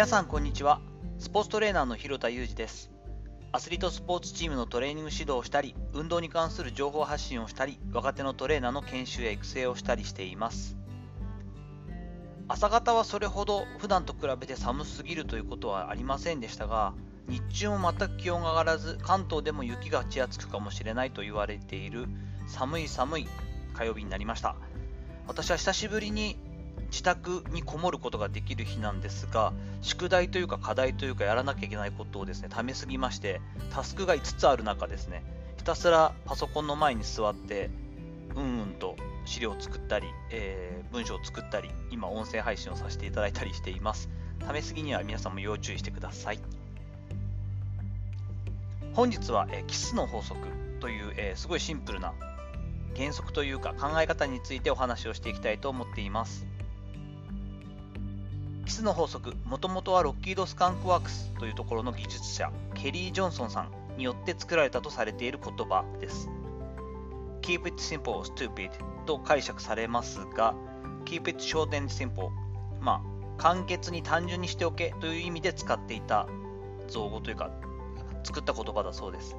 皆さんこんにちは。スポーツトレーナーの広田裕二です。アスリートスポーツチームのトレーニング指導をしたり運動に関する情報発信をしたり若手のトレーナーの研修や育成をしたりしています。朝方はそれほど普段と比べて寒すぎるということはありませんでしたが日中も全く気温が上がらず関東でも雪がちらつくかもしれないと言われている寒い寒い火曜日になりました。私は久しぶりに自宅にこもることができる日なんですが、宿題というか課題というかやらなきゃいけないことをですね、ためすぎまして、タスクが5つある中ですね、ひたすらパソコンの前に座って、うんうんと資料を作ったり、えー、文章を作ったり、今音声配信をさせていただいたりしています。ためすぎには皆さんも要注意してください。本日は、えー、キスの法則という、えー、すごいシンプルな原則というか考え方についてお話をしていきたいと思っています。キスの法則、もともとはロッキード・スカンクワークスというところの技術者、ケリー・ジョンソンさんによって作られたとされている言葉です。Keep it simple, stupid と解釈されますが、Keep it short and simple まあ、簡潔に単純にしておけという意味で使っていた造語というか、作った言葉だそうです。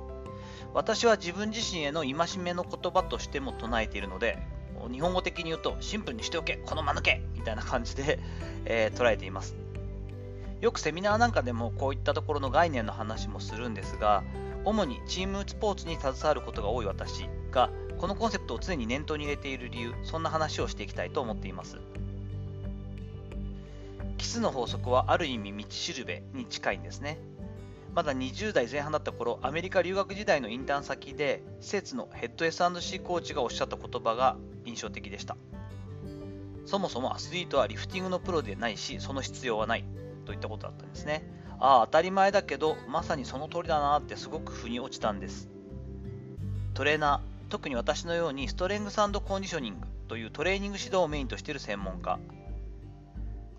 私は自分自身への戒めの言葉としても唱えているので、日本語的に言うとシンプルにしておけ、この間抜けみたいな感じで、えー、捉えています。よくセミナーなんかでもこういったところの概念の話もするんですが、主にチームスポーツに携わることが多い私が、このコンセプトを常に念頭に入れている理由、そんな話をしていきたいと思っています。キスの法則はある意味道しるべに近いんですね。まだ20代前半だった頃、アメリカ留学時代のインターン先で、施設のヘッド S&C コーチがおっしゃった言葉が印象的でした。そもそもアスリートはリフティングのプロでないし、その必要はないといったことだったんですね。ああ、当たり前だけど、まさにその通りだなってすごく腑に落ちたんです。トレーナー、特に私のようにストレングスコンディショニングというトレーニング指導をメインとしている専門家、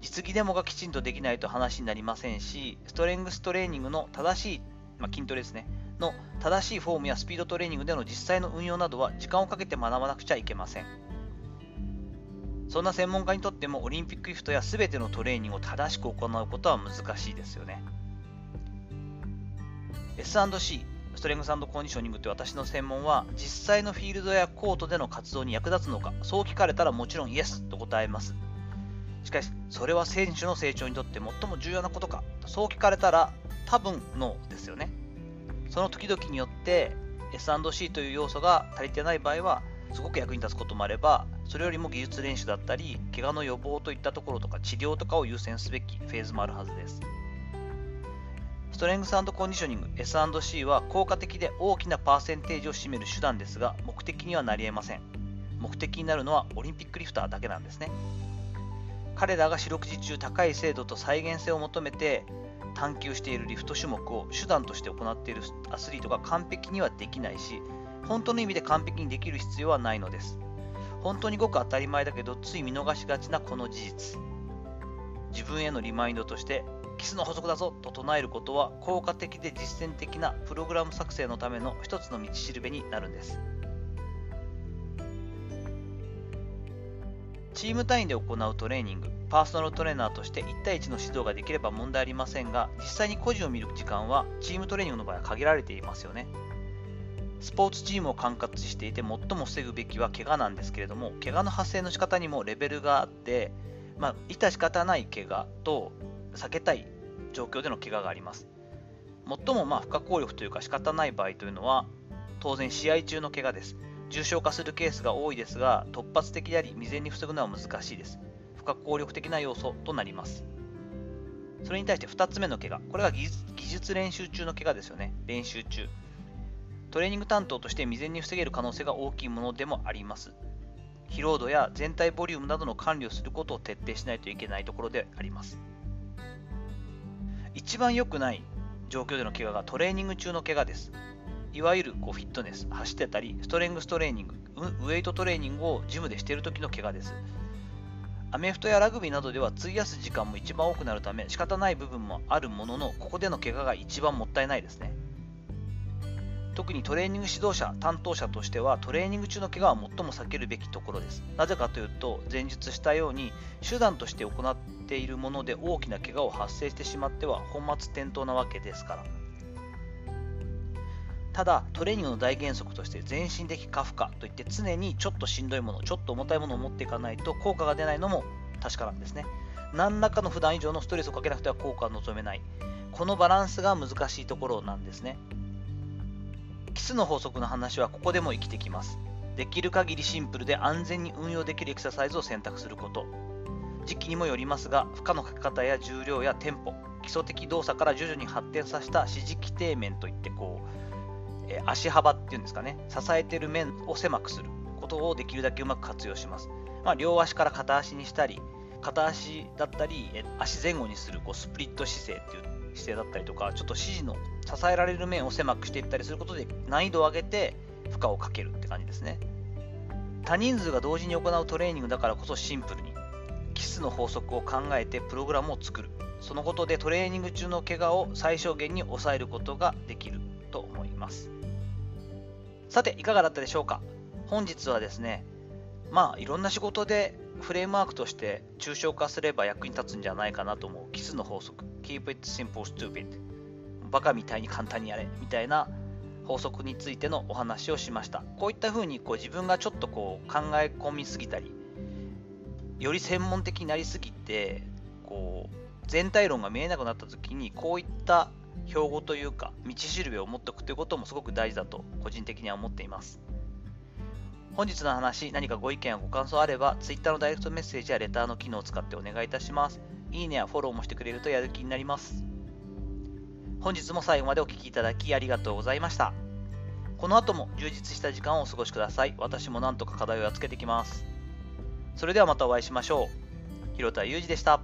実技デモがきちんとできないと話になりませんし、ストレングストレーニングの正しい、まあ、筋トレですね、の正しいフォームやスピードトレーニングでの実際の運用などは時間をかけて学ばなくちゃいけません。そんな専門家にとってもオリンピックリフトや全てのトレーニングを正しく行うことは難しいですよね。S&C、ストレングスコンディショニングという私の専門は実際のフィールドやコートでの活動に役立つのか、そう聞かれたらもちろんイエスと答えます。しかし、それは選手の成長にとって最も重要なことかそう聞かれたら多分ノーですよね。その時々によって S&C という要素が足りてない場合はすごく役に立つこともあればそれよりも技術練習だったり怪我の予防といったところとか治療とかを優先すべきフェーズもあるはずです。ストレングスコンディショニング S&C は効果的で大きなパーセンテージを占める手段ですが目的にはなり得ません。目的になるのはオリンピックリフターだけなんですね。彼らが四六時中高い精度と再現性を求めて探求しているリフト種目を手段として行っているアスリートが完璧にはできないし本当の意味で完璧にできる必要はないのです。本当にごく当たり前だけどつい見逃しがちなこの事実。自分へのリマインドとしてキスの補足だぞと唱えることは効果的で実践的なプログラム作成のための一つの道しるべになるんです。チーム単位で行うトレーニング、パーソナルトレーナーとして1対1の指導ができれば問題ありませんが、実際に個人を見る時間はチームトレーニングの場合は限られていますよね。スポーツチームを管轄していて最も防ぐべきは怪我なんですけれども、怪我の発生の仕方にもレベルがあって、まあ、致し方ない怪我と避けたい状況での怪我があります。最もまあ不可抗力というか仕方ない場合というのは、当然試合中の怪我です。重症化するケースが多いですが、突発的であり未然に防ぐのは難しいです。不可抗力的な要素となります。それに対して2つ目の怪我。これが技術練習中の怪我ですよね。練習中。トレーニング担当として未然に防げる可能性が大きいものでもあります。疲労度や全体ボリュームなどの管理をすることを徹底しないといけないところであります。一番良くない状況での怪我がトレーニング中の怪我です。いわゆるこうフィットネス、走ってたり、ストレングストレーニング、ウェイトトレーニングをジムでしている時の怪我です。アメフトやラグビーなどでは費やす時間も一番多くなるため仕方ない部分もあるものの、ここでの怪我が一番もったいないですね。特にトレーニング指導者、担当者としてはトレーニング中の怪我は最も避けるべきところです。なぜかというと、前述したように手段として行っているもので大きな怪我を発生してしまっては本末転倒なわけですから。ただ、トレーニングの大原則として全身的過負荷といって常にちょっとしんどいもの、ちょっと重たいものを持っていかないと効果が出ないのも確かなんですね。何らかの普段以上のストレスをかけなくては効果は望めない。このバランスが難しいところなんですね。キスの法則の話はここでも生きてきます。できる限りシンプルで安全に運用できるエクササイズを選択すること。時期にもよりますが、負荷のかけ方や重量やテンポ、基礎的動作から徐々に発展させた指示規定面といってこう、足幅っていうんですかね、支えてる面を狭くすることをできるだけうまく活用します。まあ、両足から片足にしたり、片足だったり、足前後にするこうスプリット姿勢っていう姿勢だったりとか、ちょっと指示の支えられる面を狭くしていったりすることで難易度を上げて負荷をかけるって感じですね。多人数が同時に行うトレーニングだからこそシンプルに、キスの法則を考えてプログラムを作る。そのことでトレーニング中の怪我を最小限に抑えることができると思います。さて、いかがだったでしょうか？本日はですね、まあいろんな仕事でフレームワークとして抽象化すれば役に立つんじゃないかなと思うキスの法則。Keep it simple stupid バカみたいに簡単にやれみたいな法則についてのお話をしました。こういった風にこう自分がちょっとこう考え込みすぎたりより専門的になりすぎてこう全体論が見えなくなった時にこういった標語というか道しるべを持っておくということもすごく大事だと個人的には思っています本日の話、何かご意見やご感想あれば、Twitter のダイレクトメッセージやレターの機能を使ってお願いいたします。いいねやフォローもしてくれるとやる気になります。本日も最後までお聴きいただきありがとうございました。この後も充実した時間をお過ごしください。私もなんとか課題をやっつけてきます。それではまたお会いしましょう。広田裕二でした。